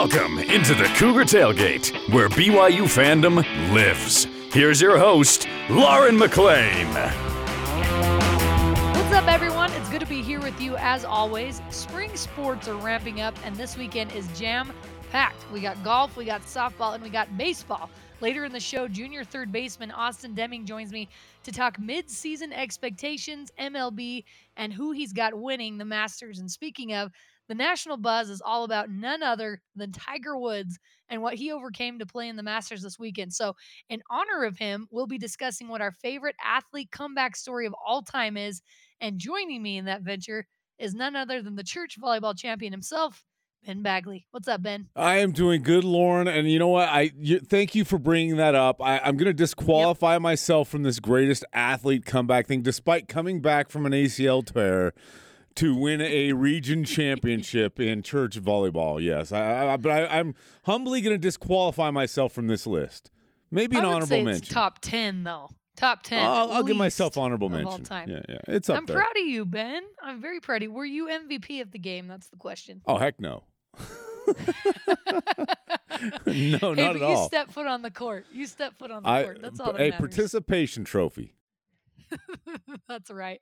Welcome into the Cougar Tailgate, where BYU fandom lives. Here's your host, Lauren McLean. What's up, everyone? It's good to be here with you as always. Spring sports are ramping up, and this weekend is jam packed. We got golf, we got softball, and we got baseball. Later in the show, junior third baseman Austin Deming joins me to talk mid-season expectations, MLB, and who he's got winning the Masters. And speaking of, the national buzz is all about none other than Tiger Woods and what he overcame to play in the Masters this weekend. So, in honor of him, we'll be discussing what our favorite athlete comeback story of all time is. And joining me in that venture is none other than the church volleyball champion himself, Ben Bagley. What's up, Ben? I am doing good, Lauren. And you know what? I you, thank you for bringing that up. I, am going to disqualify yep. myself from this greatest athlete comeback thing, despite coming back from an ACL tear to win a region championship in church volleyball. Yes, I, I, but I, am humbly going to disqualify myself from this list. Maybe an honorable mention. top ten though. Top ten. I'll, I'll give myself honorable mention. All time. Yeah, yeah, it's up I'm there. proud of you, Ben. I'm very proud of you. Were you MVP of the game? That's the question. Oh heck no. no, hey, not but at you all. You step foot on the court. You step foot on the I, court. That's all. That a matters. participation trophy. That's right.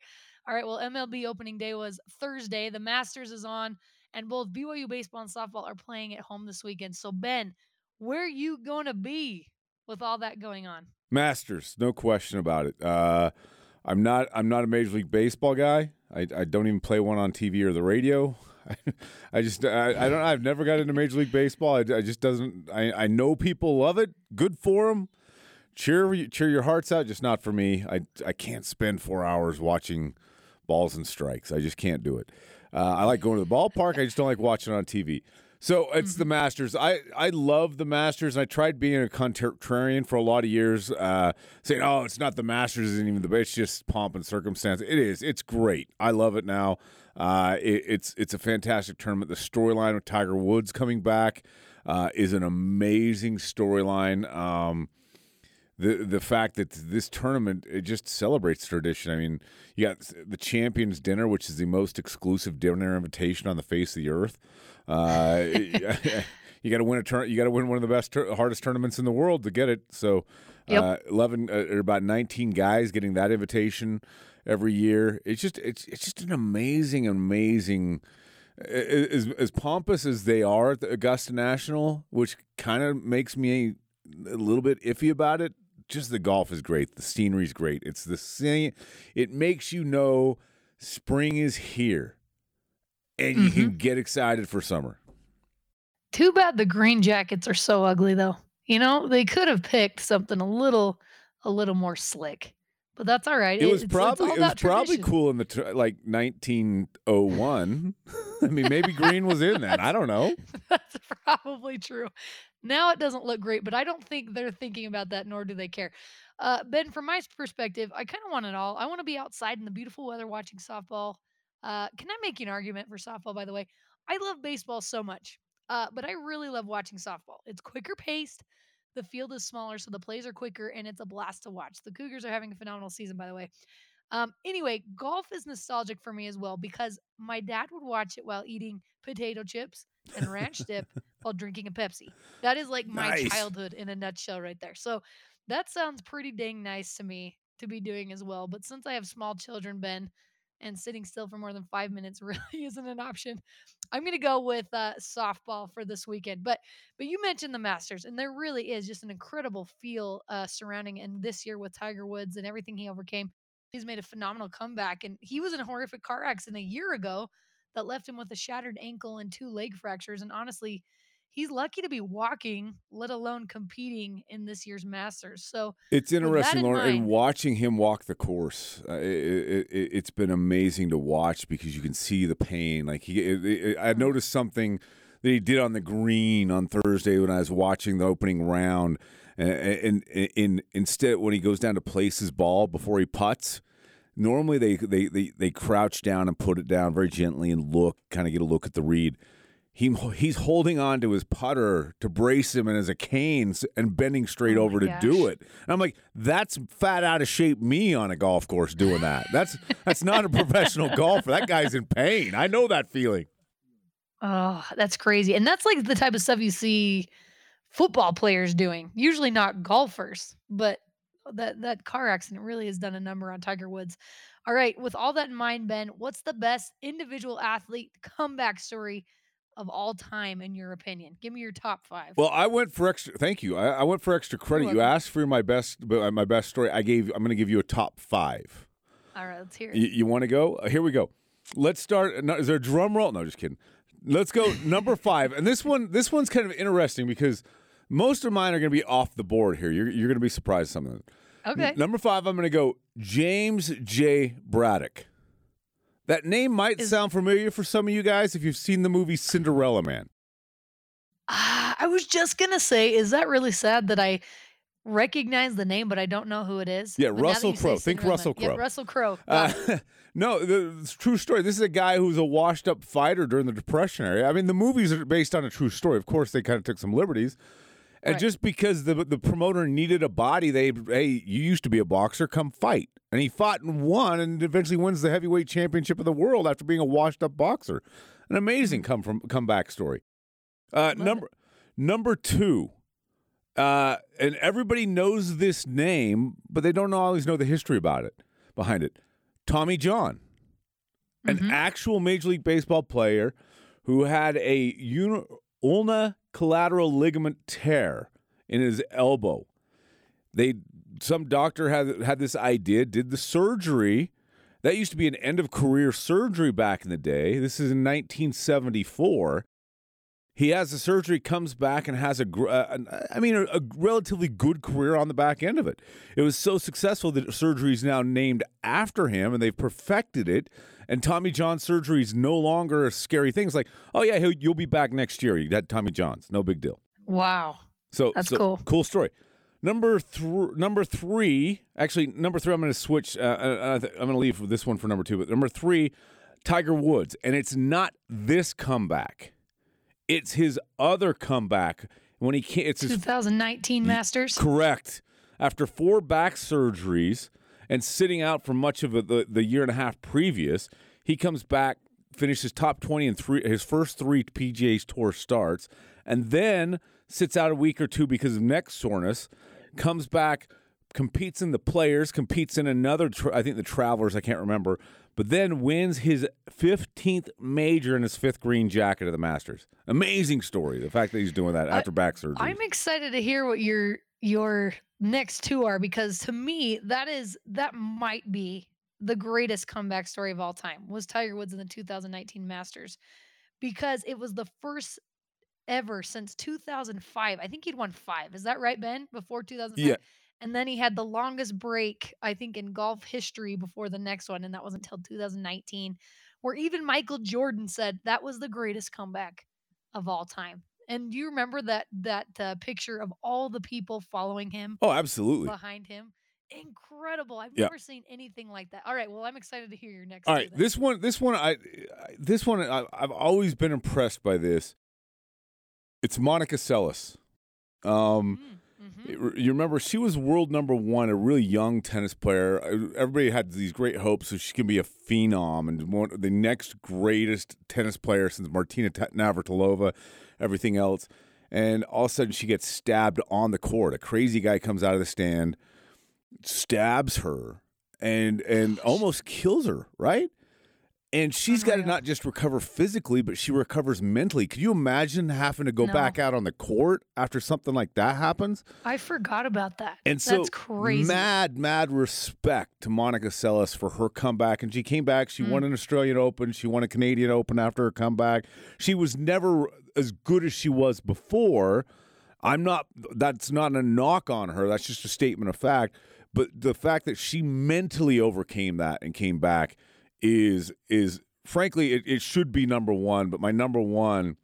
All right, well, MLB opening day was Thursday. The Masters is on, and both BYU baseball and softball are playing at home this weekend. So, Ben, where are you going to be with all that going on? Masters, no question about it. Uh, I'm not. I'm not a Major League Baseball guy. I, I don't even play one on TV or the radio. I, just. I, I, don't. I've never got into Major League Baseball. I, I just doesn't. I, I know people love it. Good for them. Cheer cheer your hearts out. Just not for me. I I can't spend four hours watching balls and strikes. I just can't do it. Uh, I like going to the ballpark. I just don't like watching it on TV. So it's mm-hmm. the Masters. I, I love the Masters. I tried being a contrarian for a lot of years, uh, saying, "Oh, it's not the Masters, isn't even the. It's just pomp and circumstance." It is. It's great. I love it now. Uh, it, it's it's a fantastic tournament. The storyline with Tiger Woods coming back uh, is an amazing storyline. Um, the the fact that this tournament it just celebrates tradition. I mean, you got the Champions Dinner, which is the most exclusive dinner invitation on the face of the earth. Uh, you got to win a turn. You got to win one of the best, tur- hardest tournaments in the world to get it. So, yep. uh, eleven uh, or about nineteen guys getting that invitation every year. It's just it's it's just an amazing, amazing. As, as pompous as they are at the Augusta National, which kind of makes me a little bit iffy about it just the golf is great. The scenery is great. It's the same. It makes you know spring is here, and you mm-hmm. can get excited for summer. Too bad the green jackets are so ugly, though. You know they could have picked something a little, a little more slick. But that's all right. It, was probably it was probably cool in the t- like 1901. I mean, maybe green was in that. I don't know. That's probably true. Now it doesn't look great, but I don't think they're thinking about that, nor do they care. Uh, ben, from my perspective, I kind of want it all. I want to be outside in the beautiful weather watching softball. Uh, can I make an argument for softball, by the way? I love baseball so much, uh, but I really love watching softball. It's quicker paced, the field is smaller, so the plays are quicker, and it's a blast to watch. The Cougars are having a phenomenal season, by the way. Um, anyway, golf is nostalgic for me as well because my dad would watch it while eating potato chips and ranch dip while drinking a Pepsi. That is like my nice. childhood in a nutshell right there. So that sounds pretty dang nice to me to be doing as well. But since I have small children, Ben, and sitting still for more than five minutes really isn't an option. I'm going to go with uh, softball for this weekend. But but you mentioned the Masters, and there really is just an incredible feel uh, surrounding. And this year with Tiger Woods and everything he overcame, he's made a phenomenal comeback. And he was in a horrific car accident a year ago that left him with a shattered ankle and two leg fractures. And honestly, he's lucky to be walking, let alone competing in this year's Masters. So it's interesting, in Lauren, and watching him walk the course. Uh, it, it, has been amazing to watch because you can see the pain. Like he, it, I mm. noticed something that he did on the green on Thursday when I was watching the opening round, and, and, and instead when he goes down to place his ball before he puts normally they, they they they crouch down and put it down very gently and look, kind of get a look at the read. He he's holding on to his putter to brace him and as a cane and bending straight oh over to do it. And I'm like, that's fat out of shape me on a golf course doing that. That's that's not a professional golfer. That guy's in pain. I know that feeling. Oh, that's crazy. And that's like the type of stuff you see football players doing. Usually not golfers, but that that car accident really has done a number on Tiger Woods. All right, with all that in mind, Ben, what's the best individual athlete comeback story of all time in your opinion? Give me your top 5. Well, I went for extra. Thank you. I, I went for extra credit. You asked for my best, uh, my best story. I gave. I'm going to give you a top five. all right, let's hear it. You, you want to go? Uh, Here we go. Let's start. no, Is there a drum roll? No, just kidding. Let's go number five. And this one, this one's kind of interesting because most of mine are going to be off the board here. You're, you're going to be surprised some of them. Okay. Number five, I'm going to go James J. Braddock. That name might Is- sound familiar for some of you guys if you've seen the movie Cinderella Man. Ah, I was just going to say is that really sad that I recognize the name but I don't know who it is? Yeah, But Russell Crowe. Think Russell Man- yeah, Crowe. Russell Crowe. Uh, no, the, true story. This is a guy who's a washed up fighter during the Depression era. I mean, the movies are based on a true story. Of course, they kind of took some liberties. And Right. just because the the promoter needed a body, they hey, you used to be a boxer, come fight. And he fought and won, and eventually wins the heavyweight championship of the world after being a washed up boxer. An amazing come from comeback story. Uh, number number two, uh, and everybody knows this name, but they don't always know the history about it behind it. Tommy John, an Mhm. actual Major League Baseball player who had a uni- ulna collateral ligament tear in his elbow. They some doctor had had this idea, did the surgery. That used to be an end of career surgery back in the day. This is in 1974. He has the surgery, comes back, and has a, uh, I mean, a, a relatively good career on the back end of it. It was so successful that surgery is now named after him, and they've perfected it. And Tommy John surgery is no longer a scary thing. It's like, oh yeah, he'll, you'll be back next year. You had Tommy John's, no big deal. Wow. So That's so- cool. Cool story. Number thr number three. Actually, number three. I'm going to switch. Uh, uh, I th- I'm going to leave this one for number two. But number three, Tiger Woods, and it's not this comeback. It's his other comeback when he can't. It's his 2019 Masters. Correct. After four back surgeries and sitting out for much of the, the year and a half previous, he comes back, finishes top 20 in three, his first three PGA Tour starts, and then sits out a week or two because of neck soreness, comes back, competes in the Players, competes in another, tra- I think the Travelers, I can't remember, but then wins his 15th major in his fifth green jacket of the Masters. Amazing story. The fact that he's doing that I- after back surgery. I'm excited to hear what your your next two are because to me that is that might be the greatest comeback story of all time was Tiger Woods in the 2019 Masters because it was the first ever since 2005. I think he'd won 5. Is that right Ben? Before 2005. Yeah. And then he had the longest break I think in golf history before the next one and that was until 2019 where even Michael Jordan said that was the greatest comeback of all time. And do you remember that that uh, picture of all the people following him oh, absolutely. behind him? Incredible! I've Yeah. never seen anything like that. All right, well, I'm excited to hear your next. All then. this one, this one, I, this one, I, I've always been impressed by this. It's Monica Seles. Um, Mm, mhm. you remember she was world number one, a really young tennis player. Uh, Everybody had these great hopes that she can be a phenom and one, the next greatest tennis player since Martina Navratilova, everything else. And all of a sudden, she gets stabbed on the court. A crazy guy comes out of the stand, stabs her, and and almost kills her. Right? And she's got to uh-huh. not just recover physically, but she recovers mentally. Could you imagine having to go No. back out on the court after something like that happens? I forgot about that. And so That's crazy. mad, mad respect to Monica Seles for her comeback. And she came back. She won mm. an Australian Open. She won a Canadian Open after her comeback. She was never as good as she was before. I'm not. That's not a knock on her. That's just a statement of fact. But the fact that she mentally overcame that and came back is is frankly it, it should be number one. But my number one,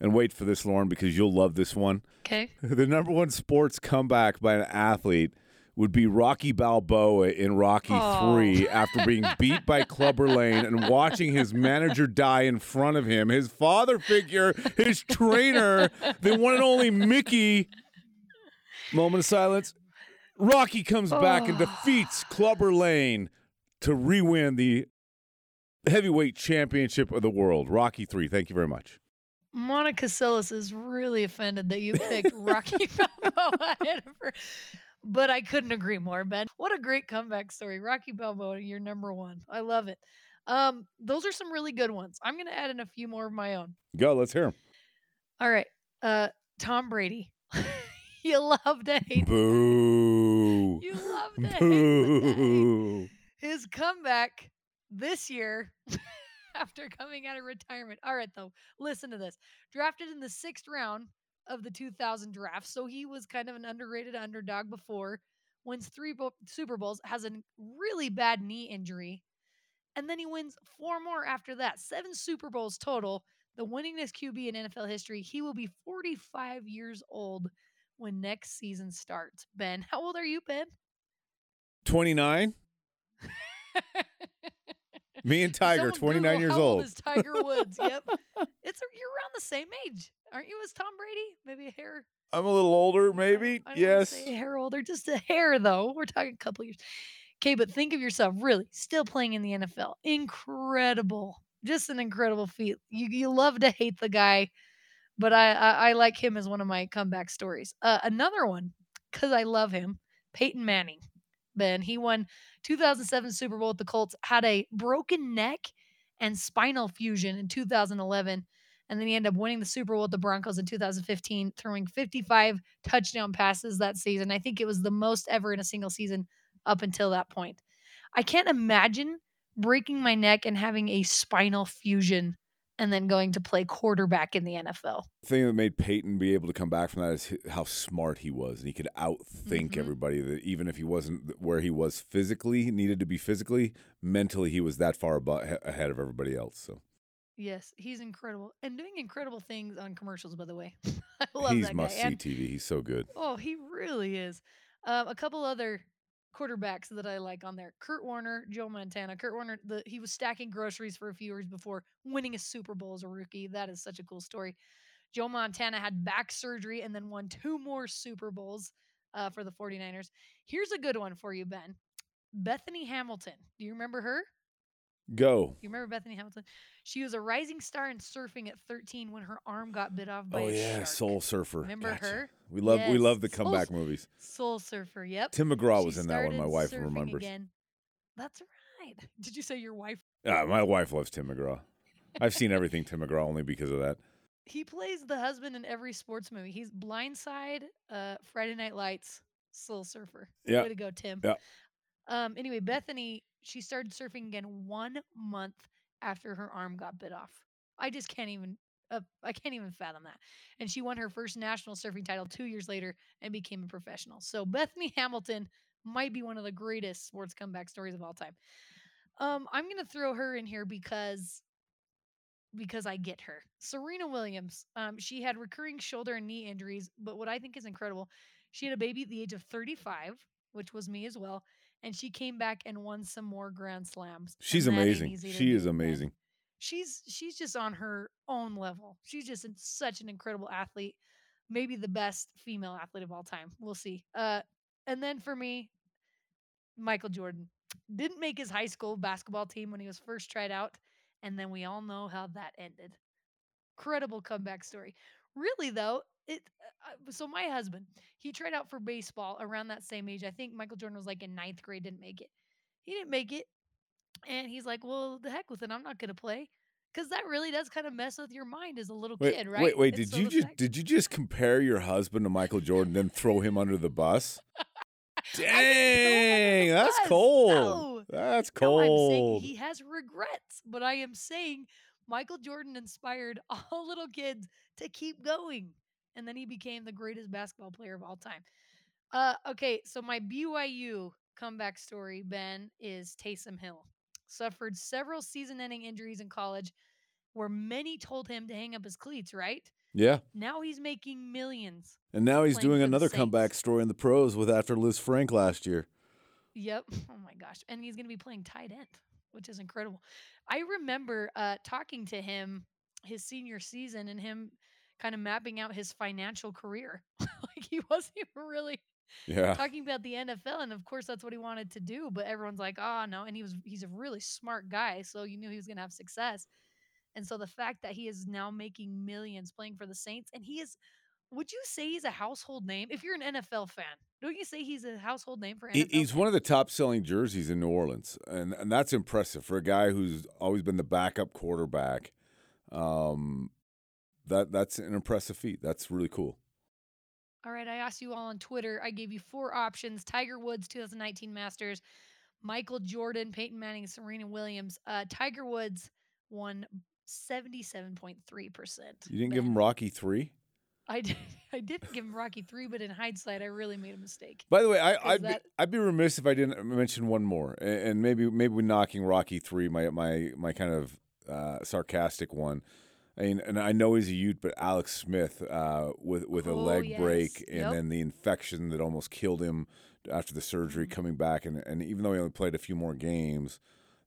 and wait for this, Lauren, because you'll love this one. okay. The number one sports comeback by an athlete would be Rocky Balboa in Rocky Oh. 3 after being beat by Clubber Lang and watching his manager die in front of him, his father figure, his trainer, the one and only Mickey. Moment of silence. Rocky comes back and Oh. defeats Clubber Lang to re win the heavyweight championship of the world. Rocky 3. Thank you very much. Monica Seles is really offended that you picked Rocky Balboa ahead of her. But I couldn't agree more, Ben. What a great comeback story. Rocky Balboa, you're number one. I love it. Um, those are some really good ones. I'm gonna add in a few more of my own. Go, let's hear him. All right. Uh Tom Brady. you love to hate Boo. you love to hate. Boo. his comeback this year after coming out of retirement. All right, though, listen to this. Drafted in the sixth round of the 2000 draft, so he was kind of an underrated underdog before. Wins three Bo- Super Bowls, has a really bad knee injury, and then he wins four more after that. Seven Super Bowls total. The winningest QB in NFL history. He will be 45 years old when next season starts. Ben, how old are you, Ben? 29? Me and Tiger, Someone 29 Google years old. old. is Tiger Woods? yep, it's you're around the same age, aren't you? As Tom Brady? Maybe a hair. I'm a little older, maybe. Yes. say a hair older, just a hair though. We're talking a couple years. Okay, but think of yourself really still playing in the NFL. Incredible, just an incredible feat. You you love to hate the guy, but I I, I like him as one of my comeback stories. Uh, another one because I love him, Peyton Manning. Ben he won 2007 Super Bowl with the Colts, had a broken neck and spinal fusion in 2011. And then he ended up winning the Super Bowl with the Broncos in 2015, throwing 55 touchdown passes that season. I think it was the most ever in a single season up until that point. I can't imagine breaking my neck and having a spinal fusion and then going to play quarterback in the NFL. The thing that made Peyton be able to come back from that is how smart he was, and he could outthink Mhm. everybody. That even if he wasn't where he was physically, needed to be physically, mentally he was that far ahead of everybody else. So Yes, he's incredible and doing incredible things on commercials, by the way. I love that. he's that must see TV. He's so good. Oh, he really is. Um, a couple other quarterbacks that I like on there: Kurt Warner, Joe Montana. Kurt Warner, the he was stacking groceries for a few years before winning a Super Bowl as a rookie. That is such a cool story. Joe Montana had back surgery and then won two more Super Bowls uh, for the 49ers. Here's a good one for you, Ben. Bethany Hamilton. Do you remember her? Go. You remember Bethany Hamilton? She was a rising star in surfing at 13 when her arm got bit off by Oh a yeah, shark. Soul Surfer. Remember Gotcha. her? We love we love the Yes, Soul comeback movies. Soul Surfer. Yep. Tim McGraw She was in that one. My wife remembers. Again. That's right. Did you say your wife? Ah, my wife loves Tim McGraw. I've seen everything Tim McGraw only because of that. He plays the husband in every sports movie. He's Blindside, uh, Friday Night Lights, Soul Surfer. Yeah. Way to go, Tim. Yeah. Um. Anyway, Bethany, she started surfing again one month after her arm got bit off. I just can't even. Uh, I can't even fathom that. And she won her first national surfing title two years later and became a professional. So Bethany Hamilton might be one of the greatest sports comeback stories of all time. Um, I'm gonna throw her in here because because I get her. Serena Williams. Um, she had recurring shoulder and knee injuries, but what I think is incredible, she had a baby at the age of 35, which was me as well, and she came back and won some more Grand Slams. She's amazing. She is amazing. She's she's just on her own level. She's just such an incredible athlete, maybe the best female athlete of all time. We'll see. Uh, and then for me, Michael Jordan didn't make his high school basketball team when he was first tried out, and then we all know how that ended. Incredible comeback story. Really though, it. Uh, so my husband, he tried out for baseball around that same age. I think Michael Jordan was like in ninth grade, didn't make it. He didn't make it, and he's like, "Well, the heck with it. I'm not going to play." Because that really does kind of mess with your mind as a little Wait, kid, right? wait, wait! Did you just fact- did you just compare your husband to Michael Jordan, then throw him under the bus? I didn't throw him under Dang, that's bus. cold. No. That's No, cold. he has regrets, but I am saying Michael Jordan inspired all little kids to keep going, and then he became the greatest basketball player of all time. Uh, okay, so my BYU comeback story, Ben, is Taysom Hill. Suffered several season-ending injuries in college, where many told him to hang up his cleats. Right Yeah, now, he's making millions. and now he's doing another comeback story in the pros with after Lisfranc last year. Yep. Oh my gosh. And he's going to be playing tight end, which is incredible. I remember uh, talking to him his senior season and him kind of mapping out his financial career. like he wasn't even really Yeah, talking about the NFL. And of course, that's what he wanted to do. But everyone's like, oh, no. And he was, he's a really smart guy. So you knew he was going to have success. And so the fact that he is now making millions playing for the Saints, and he is, would you say he's a household name? If you're an NFL fan, don't you say he's a household name for NFL? He's fans? one of the top selling jerseys in New Orleans, and and that's impressive for a guy who's always been the backup quarterback. Um, that that's an impressive feat. That's really cool. All right, I asked you all on Twitter. I gave you four options: Tiger Woods 2019 Masters, Michael Jordan, Peyton Manning, Serena Williams. Uh, Tiger Woods won 77.3 percent. You didn't give him Rocky three. I did. I didn't give him Rocky three, but in hindsight, I really made a mistake. By the way, I, 'Cause I'd be, I'd be remiss if I didn't mention one more, and, maybe maybe we're knocking Rocky three, my my my kind of uh, sarcastic one. I mean, and I know he's a Ute, but Alex Smith uh, with with a Oh, leg break and Yep. then the infection that almost killed him after the surgery, Mm-hmm. coming back, and, and even though he only played a few more games,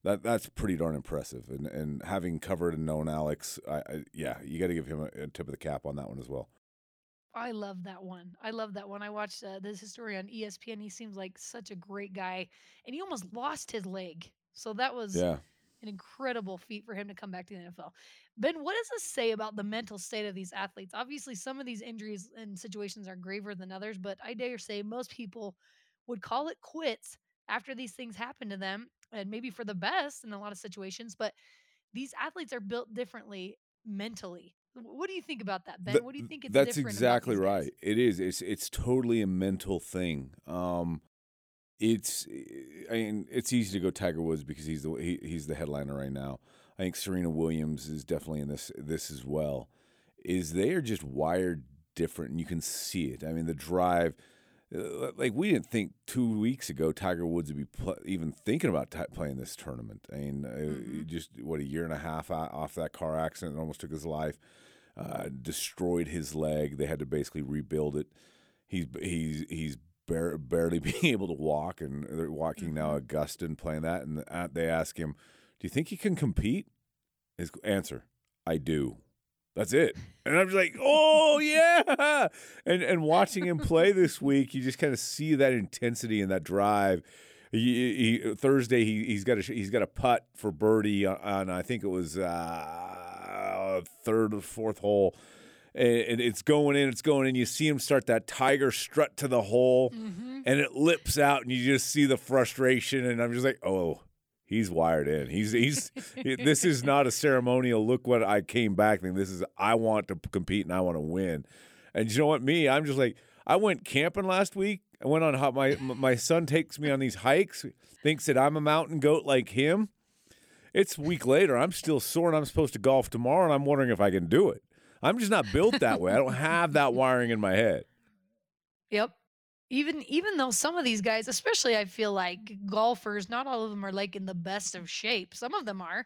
that that's pretty darn impressive. And and having covered and known Alex, I, I yeah, you got to give him a, a tip of the cap on that one as well. I love that one. I love that one. I watched uh, this history on ESPN. He seems like such a great guy, and he almost lost his leg. So that was Yeah. An incredible feat for him to come back to the NFL. Ben, what does this say about the mental state of these athletes? Obviously, some of these injuries and situations are graver than others, but I dare say most people would call it quits after these things happen to them, and maybe for the best in a lot of situations. But these athletes are built differently mentally. What do you think about that, Ben? Th- what do you think it's That's different about exactly guys? right. It is. It's it's totally a mental thing. Um, it's I mean it's easy to go Tiger Woods because he's the he, he's the headliner right now. I think Serena Williams is definitely in this this as well. Is they are just wired different, and you can see it. I mean the drive. uh, Like we didn't think two weeks ago Tiger Woods would be pl- even thinking about t- playing this tournament. I mean, uh, Mhm. just what a year and a half off that car accident that almost took his life uh, destroyed his leg. They had to basically rebuild it. He's he's he's bar- barely being able to walk, and they're walking now. Augustin playing that, and uh, they ask him, "Do you think he can compete?" His answer, "I do." That's it. And I'm just like, oh yeah. And and watching him play this week, you just kind of see that intensity and that drive. He, he, Thursday, he, he's got a he's got a putt for birdie on, on I think it was uh, third or fourth hole, and, it's going in, it's going in. You see him start that tiger strut to the hole, Mhm. and it lips out, and you just see the frustration. And I'm just like, oh, he's wired in. He's he's this is not a ceremonial. Look what I came back thing. This is I want to compete and I want to win. And you know what? Me, I'm just like I went camping last week. I went on how my my son takes me on these hikes. Thinks that I'm a mountain goat like him. It's a week later. I'm still sore and I'm supposed to golf tomorrow, and I'm wondering if I can do it. I'm just not built that way. I don't have that wiring in my head. Yep. Even even though some of these guys, especially I feel like golfers, not all of them are like in the best of shape. Some of them are.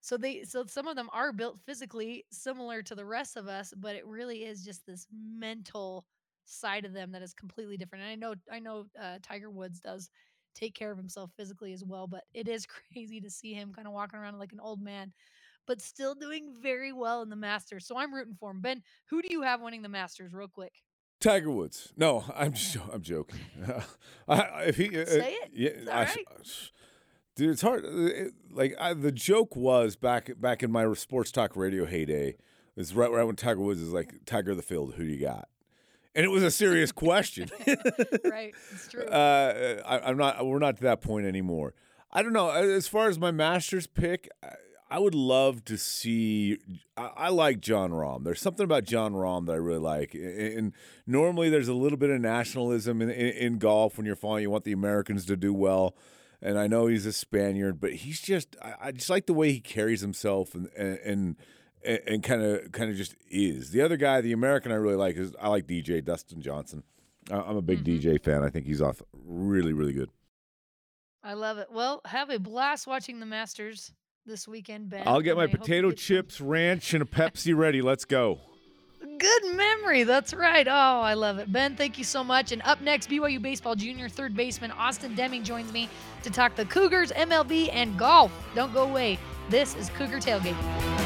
So they so some of them are built physically similar to the rest of us, but it really is just this mental side of them that is completely different. And I know I know uh, Tiger Woods does take care of himself physically as well, but it is crazy to see him kind of walking around like an old man, but still doing very well in the Masters. So I'm rooting for him. Ben, who do you have winning the Masters, real quick? Tiger Woods. No, I'm just, I'm joking. I, if he uh, Say it. yeah, It's all I- right. dude, it's hard. Uh, it- like I, the joke was back back in my sports talk radio heyday. Is right, right when Tiger Woods is like Tiger of the field. Who do you got? And it was a serious question. right. It's true. Uh, I, I'm not. We're not to that point anymore. I don't know. As far as my Masters pick, I, would love to see. I, I like Jon Rahm. There's something about Jon Rahm that I really like. And, and normally, there's a little bit of nationalism in, in, in golf when you're following. You want the Americans to do well. And I know he's a Spaniard, but he's just. I, I just like the way he carries himself and and. and kind of kind of just is. The other guy, the American I really like is I like DJ Dustin Johnson. I- I'm a big Mhm. DJ fan. I think he's off really really good. I love it. Well, have a blast watching the Masters this weekend, Ben. I'll get my potato get some- chips, ranch, and a Pepsi ready. Let's go. Good memory. That's right. Oh, I love it. Ben, thank you so much. And up next, BYU Baseball Junior third baseman Austin Deming joins me to talk the Cougars, MLB, and golf. Don't go away. This is Cougar Tailgate.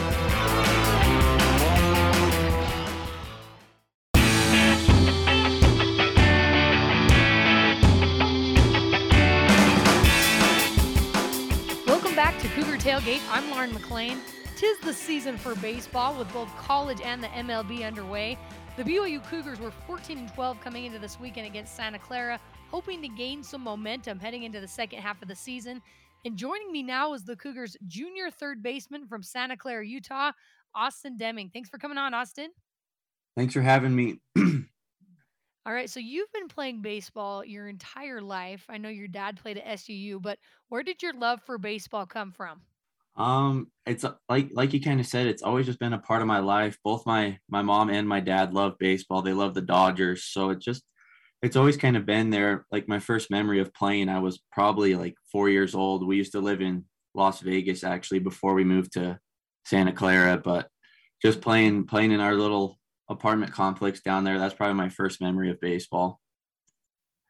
Welcome back to Cougar Tailgate. I'm Lauren McLean. tis the season for baseball with both college and the MLB underway. The BYU Cougars were 14 and 12 coming into this weekend against Santa Clara, hoping to gain some momentum heading into the second half of the season. And joining me now is the Cougars junior third baseman from Santa Clara, Utah, Austin Deming. Thanks for coming on, Austin. Thanks for having me. All right, so you've been playing baseball your entire life. I know your dad played at SUU, but where did your love for baseball come from? Um, it's uh, like like you kind of said, it's always just been a part of my life. Both my my mom and my dad love baseball. They love the Dodgers, so it just it's always kind of been there. Like my first memory of playing, I was probably like four years old. We used to live in Las Vegas actually before we moved to Santa Clara, but just playing playing in our little apartment complex down there. That's probably my first memory of baseball.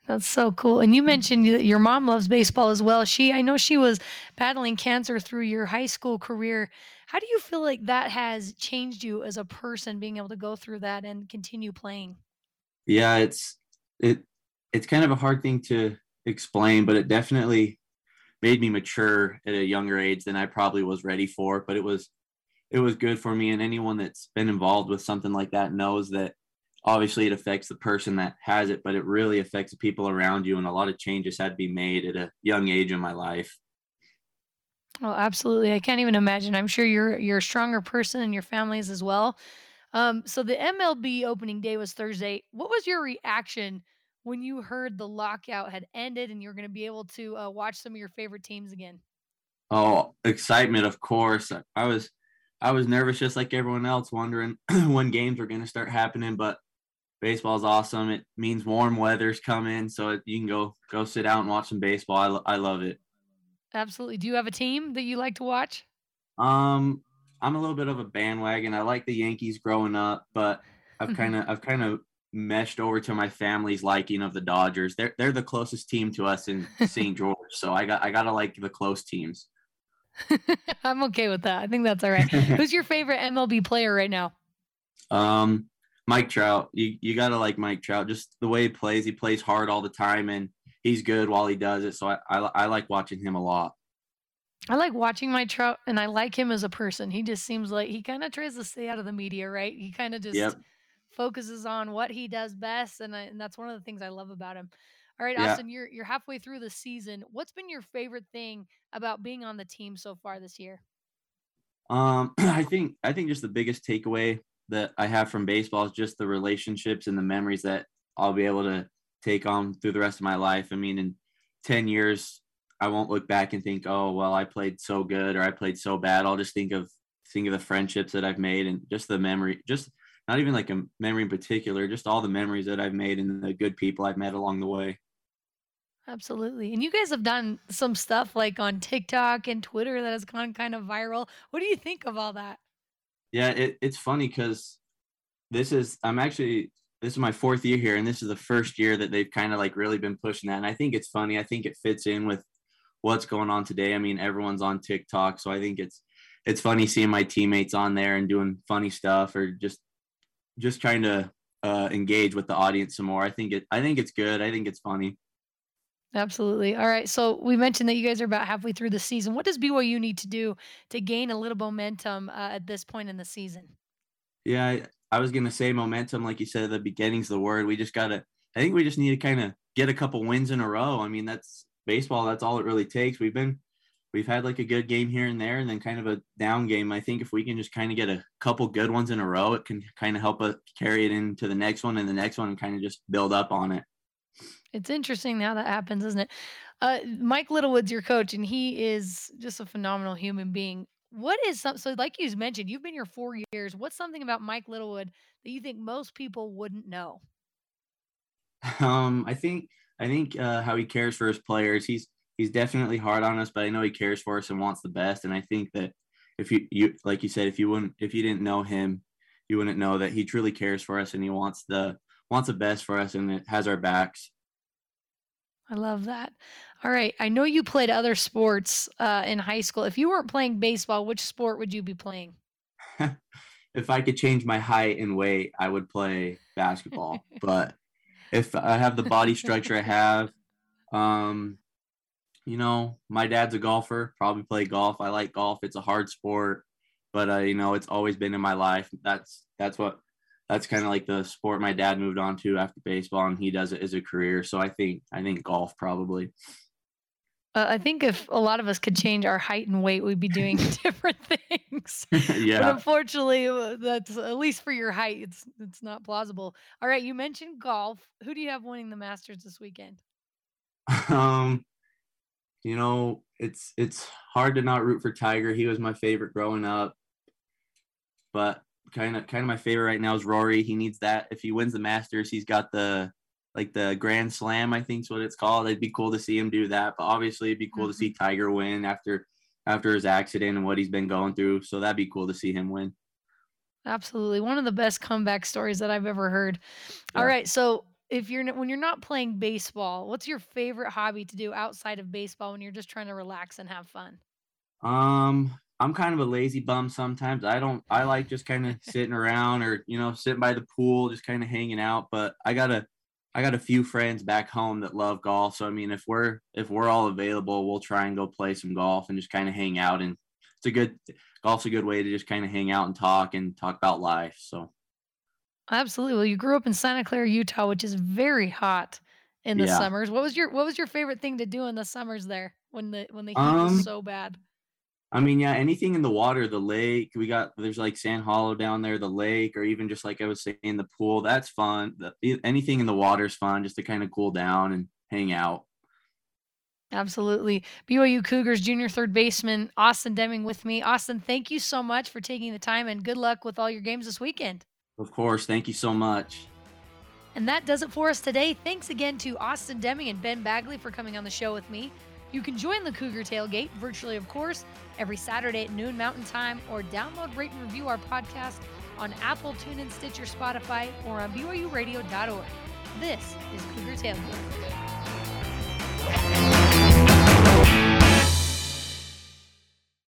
That's so cool. And you mentioned that your mom loves baseball as well. She, I know she was battling cancer through your high school career. How do you feel like that has changed you as a person, being able to go through that and continue playing? Yeah, it's it it's kind of a hard thing to explain, but it definitely made me mature at a younger age than I probably was ready for. But it was it was good for me and anyone that's been involved with something like that knows that obviously it affects the person that has it but it really affects the people around you and a lot of changes had to be made at a young age in my life. Oh absolutely. I can't even imagine. I'm sure you're you're a stronger person and your families as well. Um, so the mlb opening day was thursday. What was your reaction when you heard the lockout had ended and you're going to be able to uh, watch some of your favorite teams again? Oh excitement of course. I was I was nervous just like everyone else, wondering when games were going to start happening. But baseball is awesome. It means warm weather's coming, so you can go go sit out and watch some baseball. I, lo- I love it. Absolutely. Do you have a team that you like to watch? Um, I'm a little bit of a bandwagon. I like the Yankees growing up, but I've kind of I've kind of meshed over to my family's liking of the Dodgers. They're they're the closest team to us in St. George, so I got I gotta like the close teams. I'm okay with that. I think that's all right. Who's your favorite MLB player right now? Um, Mike Trout. You you gotta like Mike Trout. Just the way he plays. He plays hard all the time, and he's good while he does it. So I I, I like watching him a lot. I like watching Mike Trout, and I like him as a person. He just seems like he kind of tries to stay out of the media, right? He kind of just yep. focuses on what he does best, and I, and that's one of the things I love about him. All right, yeah. Austin, you're you're halfway through the season. What's been your favorite thing about being on the team so far this year? Um, I think I think just the biggest takeaway that I have from baseball is just the relationships and the memories that I'll be able to take on through the rest of my life. I mean, in 10 years, I won't look back and think, oh, well, I played so good or I played so bad. I'll just think of think of the friendships that I've made and just the memory, just not even like a memory in particular, just all the memories that I've made and the good people I've met along the way. Absolutely. And you guys have done some stuff like on TikTok and Twitter that has gone kind of viral. What do you think of all that? Yeah, it, it's funny because this is, I'm actually, this is my fourth year here, and this is the first year that they've kind of like really been pushing that. And I think it's funny. I think it fits in with what's going on today. I mean, everyone's on TikTok. So I think it's, it's funny seeing my teammates on there and doing funny stuff or just, just trying to uh, engage with the audience some more. I think it, I think it's good. I think it's funny. Absolutely. All right. So we mentioned that you guys are about halfway through the season. What does BYU need to do to gain a little momentum uh, at this point in the season? Yeah, I, I was gonna say momentum, like you said the beginning's the word. We just gotta. I think we just need to kind of get a couple wins in a row. I mean, that's baseball. That's all it really takes. We've been, we've had like a good game here and there, and then kind of a down game. I think if we can just kind of get a couple good ones in a row, it can kind of help us carry it into the next one and the next one, and kind of just build up on it. It's interesting how that happens, isn't it? Uh, Mike Littlewood's your coach, and he is just a phenomenal human being. What is some so like you mentioned, you've been here four years. What's something about Mike Littlewood that you think most people wouldn't know? Um, I think I think uh, how he cares for his players. He's he's definitely hard on us, but I know he cares for us and wants the best. And I think that if you you like you said, if you wouldn't if you didn't know him, you wouldn't know that he truly cares for us and he wants the wants the best for us and it has our backs. I love that. All right. I know you played other sports uh, in high school. If you weren't playing baseball, which sport would you be playing? if I could change my height and weight, I would play basketball. but if I have the body structure I have, um, you know, my dad's a golfer, probably play golf. I like golf. It's a hard sport, but uh, you know, it's always been in my life. That's that's what that's kind of like the sport my dad moved on to after baseball, and he does it as a career. So I think I think golf probably. Uh, I think if a lot of us could change our height and weight, we'd be doing different things. But yeah. unfortunately, uh, that's at least for your height, it's it's not plausible. All right, you mentioned golf. Who do you have winning the Masters this weekend? Um, you know, it's it's hard to not root for Tiger. He was my favorite growing up. But kind of kind of my favorite right now is Rory. He needs that. If he wins the Masters, he's got the like the Grand Slam, I think is what it's called. It'd be cool to see him do that. But obviously, it'd be cool to Mhm. see Tiger win after after his accident and what he's been going through. So that'd be cool to see him win. Absolutely, one of the best comeback stories that I've ever heard. All Yeah. right, so if you're when you're not playing baseball, what's your favorite hobby to do outside of baseball when you're just trying to relax and have fun? Um, I'm kind of a lazy bum sometimes. I don't I like just kind of sitting around or, you know, sitting by the pool, just kind of hanging out, but I got a I got a few friends back home that love golf. So I mean, if we're if we're all available, we'll try and go play some golf and just kind of hang out and it's a good golf's a good way to just kind of hang out and talk and talk about life. So, Absolutely. Well, you grew up in Santa Clara, Utah, which is very hot in the Yeah. summers. What was your what was your favorite thing to do in the summers there when the when the heat Um, was so bad? I mean, yeah, anything in the water, the lake, we got there's like Sand Hollow down there, the lake, or even just like I was saying, the pool. That's fun. The, anything in the water is fun, just to kind of cool down and hang out. Absolutely. BYU Cougars junior third baseman Austin Deming with me. Austin, thank you so much for taking the time and good luck with all your games this weekend. Of course, thank you so much. And that does it for us today. Thanks again to Austin Deming and Ben Bagley for coming on the show with me. You can join the Cougar Tailgate virtually, of course, every Saturday at noon Mountain Time, or download, rate, and review our podcast on Apple, TuneIn, Stitcher, Spotify, or on BYURadio.org. This is Cougar Tailgate.